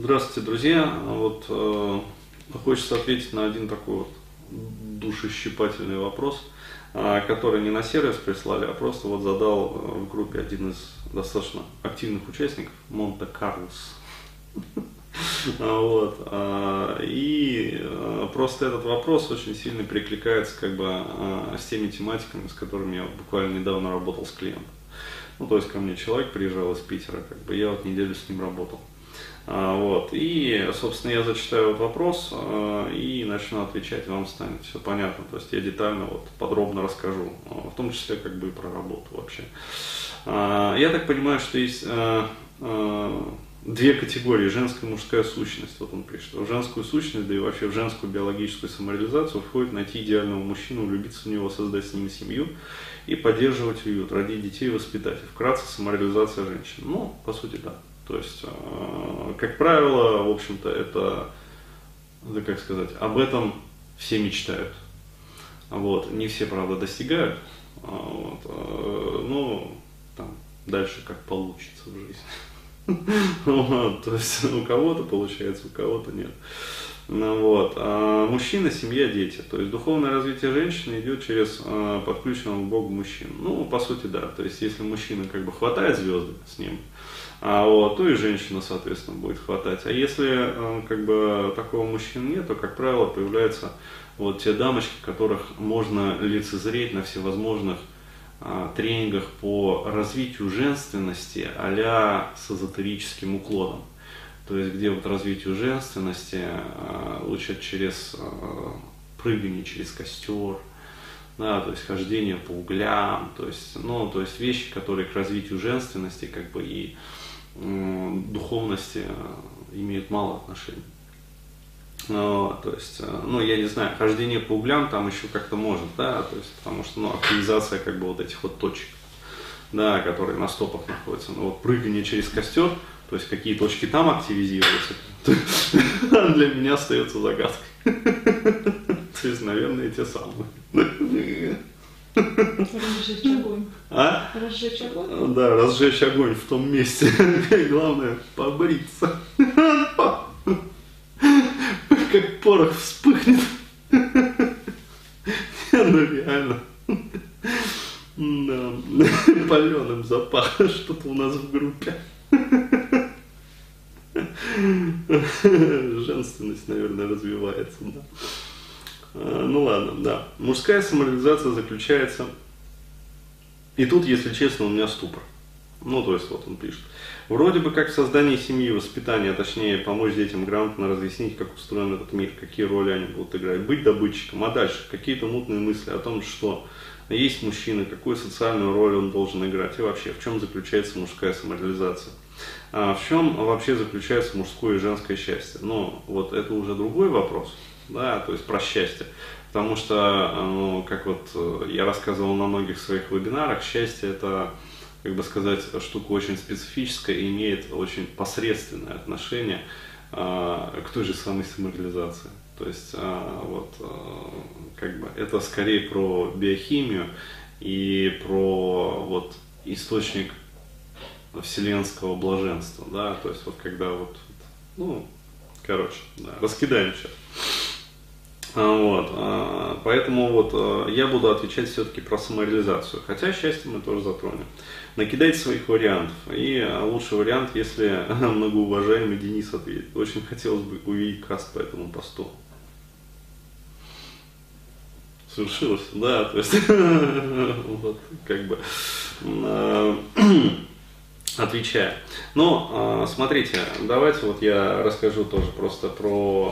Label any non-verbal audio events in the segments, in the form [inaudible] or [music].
Здравствуйте, друзья. Вот э, хочется ответить на один такой вот душещипательный вопрос, э, который не на сервис прислали, а просто вот задал э, в группе один из достаточно активных участников, Монте-Карлос. [laughs] Вот. Э, и э, просто этот вопрос очень сильно перекликается как бы с теми тематиками, с которыми я буквально недавно работал с клиентом. Ну, то есть ко мне человек приезжал из Питера, как бы я вот неделю с ним работал. А, вот. И, собственно, я зачитаю вот вопрос а, и начну отвечать, вам станет все понятно. То есть я детально, вот, подробно расскажу, а, в том числе как бы и про работу вообще. Я так понимаю, что есть две категории, женская и мужская сущность. Вот он пишет. В женскую сущность, да и вообще в женскую биологическую самореализацию входит найти идеального мужчину, влюбиться в него, создать с ним семью и поддерживать уют, родить детей воспитать. Вкратце, самореализация женщин. Ну, по сути, да. То есть, э, как правило, в общем-то, это, да как сказать, об этом все мечтают. Вот. Не все, правда, достигают. А вот. Э, ну, там, дальше как получится в жизни. [laughs] То есть у кого-то получается, у кого-то нет. Ну, вот. А мужчина, семья, дети. То есть духовное развитие женщины идет через а, подключенного к Богу мужчину. Ну, по сути, да. То есть если мужчина как бы хватает звезды с ним, а вот, то и женщина, соответственно, будет хватать. А если э, как бы такого мужчины нет, то, как правило, появляются вот те дамочки, которых можно лицезреть на всевозможных а, тренингах по развитию женственности а с эзотерическим уклоном. То есть, где вот развитию женственности а, учат через а, прыгание через костер, да, то есть хождение по углям, то есть, ну, то есть вещи, которые к развитию женственности, как бы и духовности э, имеют мало отношения. Ну, то есть, э, ну, я не знаю, хождение по углям там еще как-то может, да, то есть, потому что, ну, активизация как бы вот этих вот точек, да, которые на стопах находятся. Но вот прыгание через костер, то есть, какие точки там активизируются, [laughs] для меня остается загадкой. [laughs] То есть, наверное, те самые. Разжечь огонь. А? Разжечь огонь? Да, разжечь огонь в том месте. [laughs] Главное, побриться. Как порох вспыхнет. Ну реально. Да. Паленым запах что-то у нас в группе. [laughs] Женственность, наверное, развивается, да. А, ну ладно, да. Мужская самореализация заключается... И тут, если честно, у меня ступор. Ну, то есть, вот он пишет. Вроде бы как создание семьи, воспитание, а точнее помочь детям грамотно разъяснить, как устроен этот мир, какие роли они будут играть, быть добытчиком, а дальше какие-то мутные мысли о том, что есть мужчина, какую социальную роль он должен играть и вообще в чем заключается мужская самореализация. А в чем вообще заключается мужское и женское счастье? Но вот это уже другой вопрос да, то есть про счастье. Потому что, ну, как вот э, я рассказывал на многих своих вебинарах, счастье это, как бы сказать, штука очень специфическая и имеет очень посредственное отношение э, к той же самой самореализации. То есть, э, вот, э, как бы, это скорее про биохимию и про вот источник вселенского блаженства, да, то есть вот когда вот, ну, короче, да, раскидаем сейчас. А, вот, а, поэтому вот а, я буду отвечать все-таки про самореализацию, хотя счастье мы тоже затронем. Накидайте своих вариантов. И лучший вариант, если [laughs] многоуважаемый Денис ответит. Очень хотелось бы увидеть каст по этому посту. Свершилось, да, то есть, [laughs] вот, как бы, [clears throat] отвечая. Но смотрите, давайте вот я расскажу тоже просто про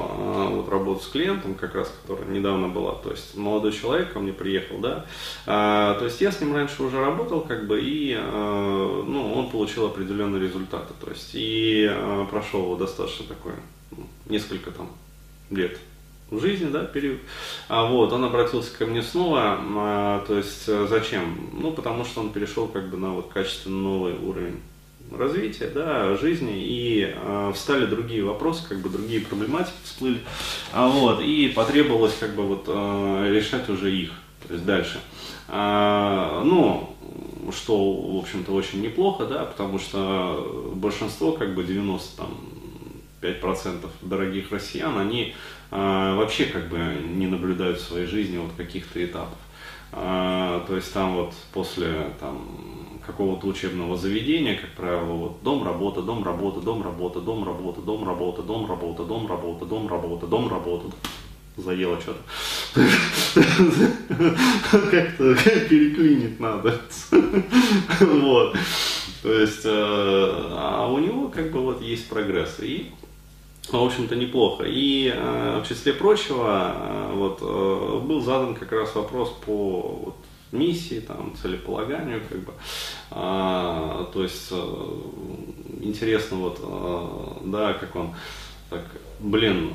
вот работу с клиентом, как раз, которая недавно была. То есть молодой человек ко мне приехал, да. То есть я с ним раньше уже работал, как бы, и ну, он получил определенные результаты. То есть и прошел достаточно такой, ну, несколько там лет в жизни, да, период. А вот, он обратился ко мне снова, а, то есть зачем? Ну, потому что он перешел как бы на вот качественно новый уровень развития, да, жизни, и э, встали другие вопросы, как бы другие проблематики всплыли, а вот, и потребовалось как бы вот э, решать уже их, то есть дальше. А, ну, что, в общем-то, очень неплохо, да, потому что большинство, как бы 90 там, 5% дорогих россиян, они а, вообще как бы не наблюдают в своей жизни вот каких-то этапов. А, то есть там вот после там, какого-то учебного заведения, как правило, вот дом, работа, дом, работа, дом, работа, дом, работа, дом, работа, дом, работа, дом, работа, дом, работа, дом, работа. Заело что-то. Как-то переклинить надо. Вот. То есть, а у него как бы вот есть прогресс. И в общем-то, неплохо. И э, в числе прочего, э, вот, э, был задан как раз вопрос по вот, миссии, там, целеполаганию, как бы. А, то есть, интересно, вот, да, как он, так, блин,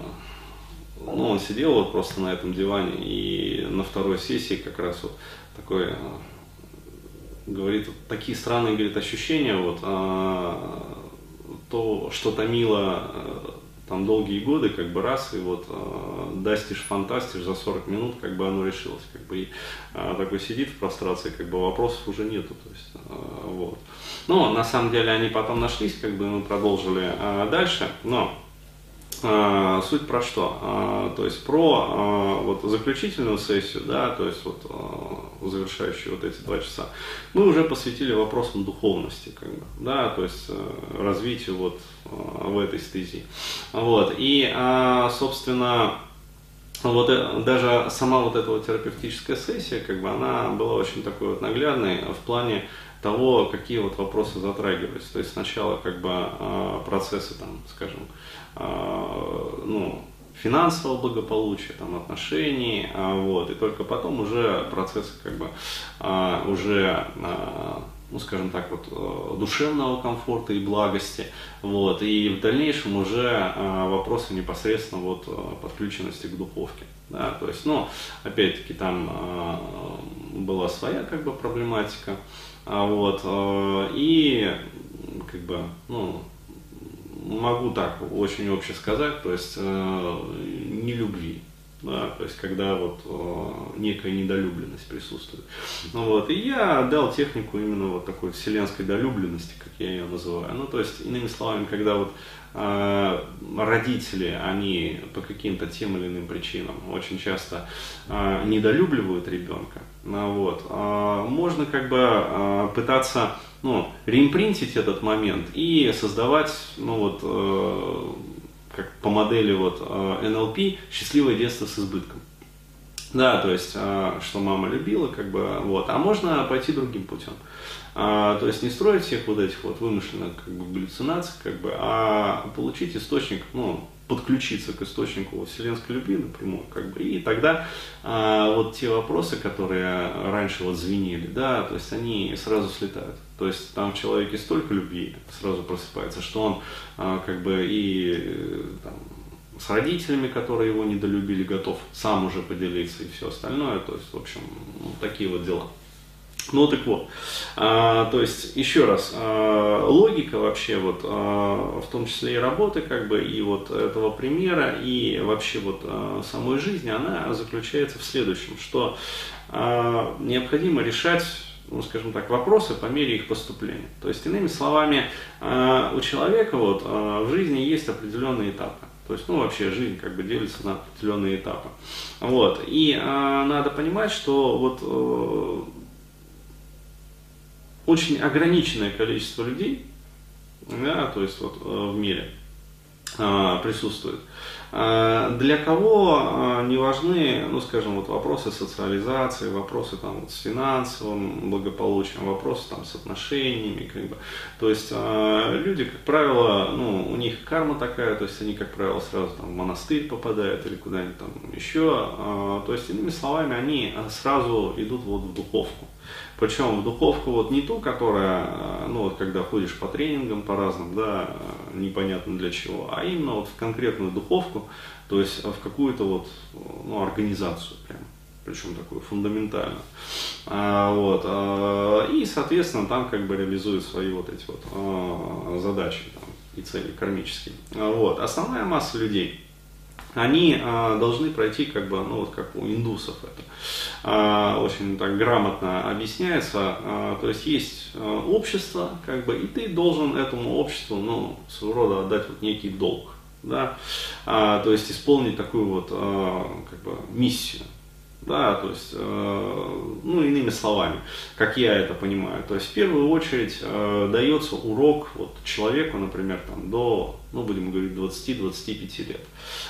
ну, он сидел вот просто на этом диване, и на второй сессии как раз вот такой говорит, вот, такие странные, говорит, ощущения, вот, а, то, что томило там долгие годы, как бы раз, и вот э, дастишь, фантастишь за 40 минут, как бы оно решилось, как бы и э, такой сидит в прострации, как бы вопросов уже нету, то есть, э, вот. Но на самом деле они потом нашлись, как бы мы продолжили э, дальше, но а, суть про что? А, то есть про а, вот заключительную сессию, да, то есть вот завершающие вот эти два часа, мы уже посвятили вопросам духовности, как бы, да, то есть развитию вот в этой стези. Вот, и, собственно, вот э, даже сама вот эта вот терапевтическая сессия, как бы она была очень такой вот наглядной в плане того, какие вот вопросы затрагивались. То есть сначала как бы процессы там, скажем, а, ну, финансового благополучия, там, отношений, а, вот, и только потом уже процессы как бы а, уже ну, скажем так, вот, э, душевного комфорта и благости, вот, и в дальнейшем уже вопросы непосредственно вот э, подключенности к духовке, да, то есть, ну, опять-таки там была своя как бы проблематика, вот, э, и как бы, ну, могу так очень обще сказать, то есть э, не любви. Да, то есть когда вот э, некая недолюбленность присутствует. Ну, вот, и я дал технику именно вот такой вселенской долюбленности, как я ее называю. Ну, то есть, иными словами, когда вот э, родители, они по каким-то тем или иным причинам очень часто э, недолюбливают ребенка, ну, вот, э, можно как бы э, пытаться ну, реимпринтить этот момент и создавать, ну вот, э, как по модели вот э, NLP, счастливое детство с избытком. Да, то есть, э, что мама любила, как бы, вот, а можно пойти другим путем. А, то есть не строить всех вот этих вот вымышленных как бы, галлюцинаций, как бы, а получить источник, ну, подключиться к источнику вселенской любви напрямую, как бы, и тогда а, вот те вопросы, которые раньше вот звенели, да, то есть они сразу слетают. То есть там в человеке столько любви сразу просыпается, что он а, как бы и э, там, с родителями, которые его недолюбили, готов сам уже поделиться и все остальное. То есть, в общем, ну, такие вот дела. Ну так вот, а, то есть еще раз, а, логика вообще вот, а, в том числе и работы как бы и вот этого примера и вообще вот а, самой жизни, она заключается в следующем, что а, необходимо решать ну, скажем так, вопросы по мере их поступления. То есть, иными словами, а, у человека вот, а, в жизни есть определенные этапы. То есть, ну, вообще жизнь как бы делится на определенные этапы. Вот. И а, надо понимать, что вот э, очень ограниченное количество людей, да, то есть вот э, в мире а, присутствует. А, для кого а, не важны, ну, скажем, вот вопросы социализации, вопросы там вот с финансовым благополучием, вопросы там с отношениями, как бы. То есть люди, как правило, ну, у них карма такая, то есть они, как правило, сразу там в монастырь попадают или куда-нибудь там еще. То есть, иными словами, они сразу идут вот в духовку. Причем в духовку вот не ту, которая, э, ну вот когда ходишь по тренингам по разным, да, э, непонятно для чего, а именно вот в конкретную духовку, то есть в какую-то вот ну, организацию прям причем такую фундаментальную. А, вот, а, и, соответственно, там как бы реализуют свои вот эти вот а, задачи там, и цели кармические. А, вот. Основная масса людей, они а, должны пройти, как бы, ну вот как у индусов это а, очень так грамотно объясняется. А, то есть есть а, общество, как бы, и ты должен этому обществу, ну, своего рода отдать вот некий долг. Да, а, то есть исполнить такую вот а, как бы миссию. Да, то есть, э, ну, иными словами, как я это понимаю. То есть, в первую очередь, э, дается урок вот, человеку, например, там, до, ну, будем говорить, 20-25 лет.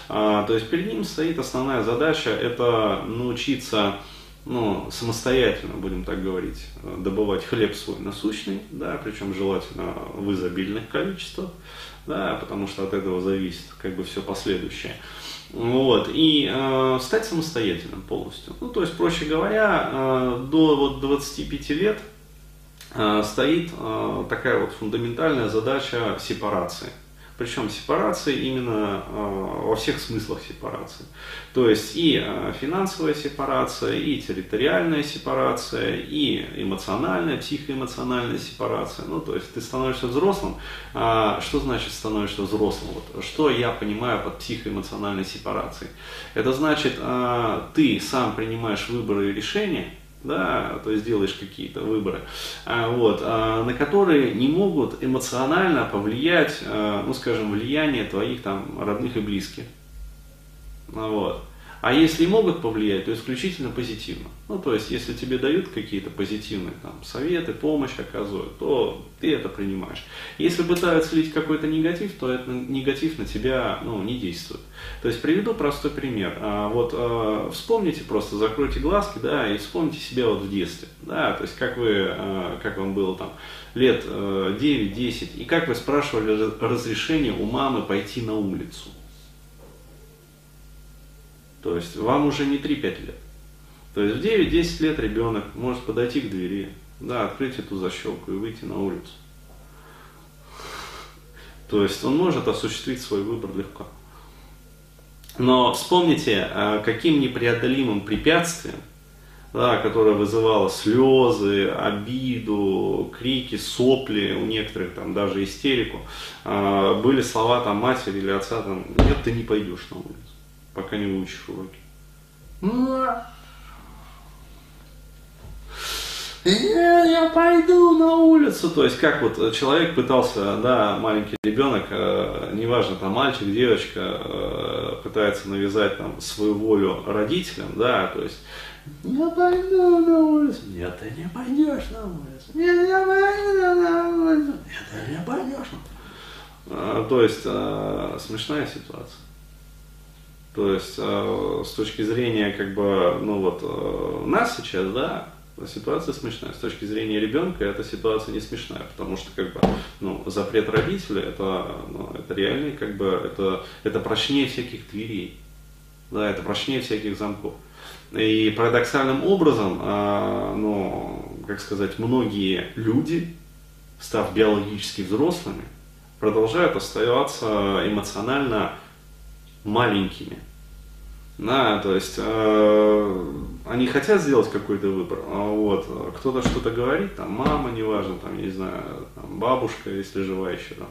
А, то есть, перед ним стоит основная задача, это научиться ну, самостоятельно, будем так говорить, добывать хлеб свой насущный, да, причем желательно в изобильных количествах, да, потому что от этого зависит как бы все последующее. Вот, и э, стать самостоятельным полностью. Ну, то есть, проще говоря, э, до вот 25 лет э, стоит э, такая вот фундаментальная задача сепарации. Причем сепарации именно э, во всех смыслах сепарации. То есть и э, финансовая сепарация, и территориальная сепарация, и эмоциональная, психоэмоциональная сепарация. Ну, то есть ты становишься взрослым. А что значит становишься взрослым? Вот, что я понимаю под психоэмоциональной сепарацией? Это значит, э, ты сам принимаешь выборы и решения, да, то есть делаешь какие-то выборы, а, вот, а, на которые не могут эмоционально повлиять, а, ну, скажем, влияние твоих там родных и близких. Вот. А если могут повлиять, то исключительно позитивно. Ну, то есть, если тебе дают какие-то позитивные там, советы, помощь оказывают, то ты это принимаешь. Если пытаются лить какой-то негатив, то этот негатив на тебя ну, не действует. То есть, приведу простой пример. А, вот а, вспомните просто, закройте глазки, да, и вспомните себя вот в детстве. Да, то есть, как вы, а, как вам было там лет 9-10, и как вы спрашивали разрешение у мамы пойти на улицу. То есть вам уже не 3-5 лет. То есть в 9-10 лет ребенок может подойти к двери, да, открыть эту защелку и выйти на улицу. То есть он может осуществить свой выбор легко. Но вспомните, а, каким непреодолимым препятствием, да, которое вызывало слезы, обиду, крики, сопли, у некоторых там даже истерику, а, были слова там матери или отца, там, нет, ты не пойдешь на улицу пока не выучишь уроки. Я, я пойду на улицу. То есть, как вот человек пытался, да, маленький ребенок, э, неважно, там мальчик, девочка, э, пытается навязать там свою волю родителям, да, то есть, я пойду на улицу. Нет, ты не пойдешь на улицу. Нет, я пойду на улицу. Нет, ты не пойдешь. Э, то есть, э, смешная ситуация. То есть э, с точки зрения как бы, ну вот э, нас сейчас, да, ситуация смешная. С точки зрения ребенка эта ситуация не смешная, потому что как бы, ну, запрет родителя это, ну, это реальный, как бы, это, это прочнее всяких дверей. Да, это прочнее всяких замков. И парадоксальным образом, э, ну, как сказать, многие люди, став биологически взрослыми, продолжают оставаться эмоционально маленькими. Да, то есть э, они хотят сделать какой-то выбор, а вот кто-то что-то говорит, там мама, неважно, там, я не знаю, там, бабушка, если жива еще, там,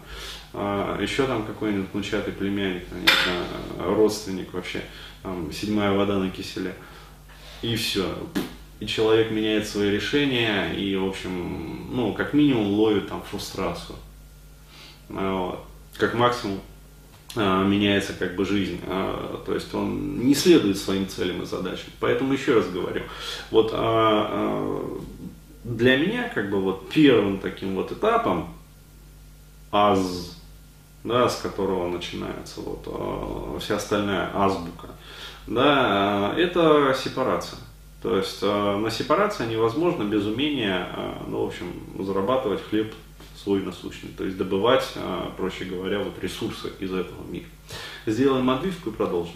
э, еще там какой-нибудь внучатый племянник, там, не знаю, родственник вообще, там, седьмая вода на киселе, и все. И человек меняет свои решения и, в общем, ну, как минимум ловит там фрустрацию. Вот. Как максимум а, меняется как бы жизнь, а, то есть он не следует своим целям и задачам. Поэтому еще раз говорю, вот а, для меня как бы вот первым таким вот этапом аз, да, с которого начинается вот вся остальная азбука, да, это сепарация. То есть на сепарации невозможно без умения, ну, в общем, зарабатывать хлеб свой насущный, то есть добывать, а, проще говоря, вот ресурсы из этого мира. Сделаем отбивку и продолжим.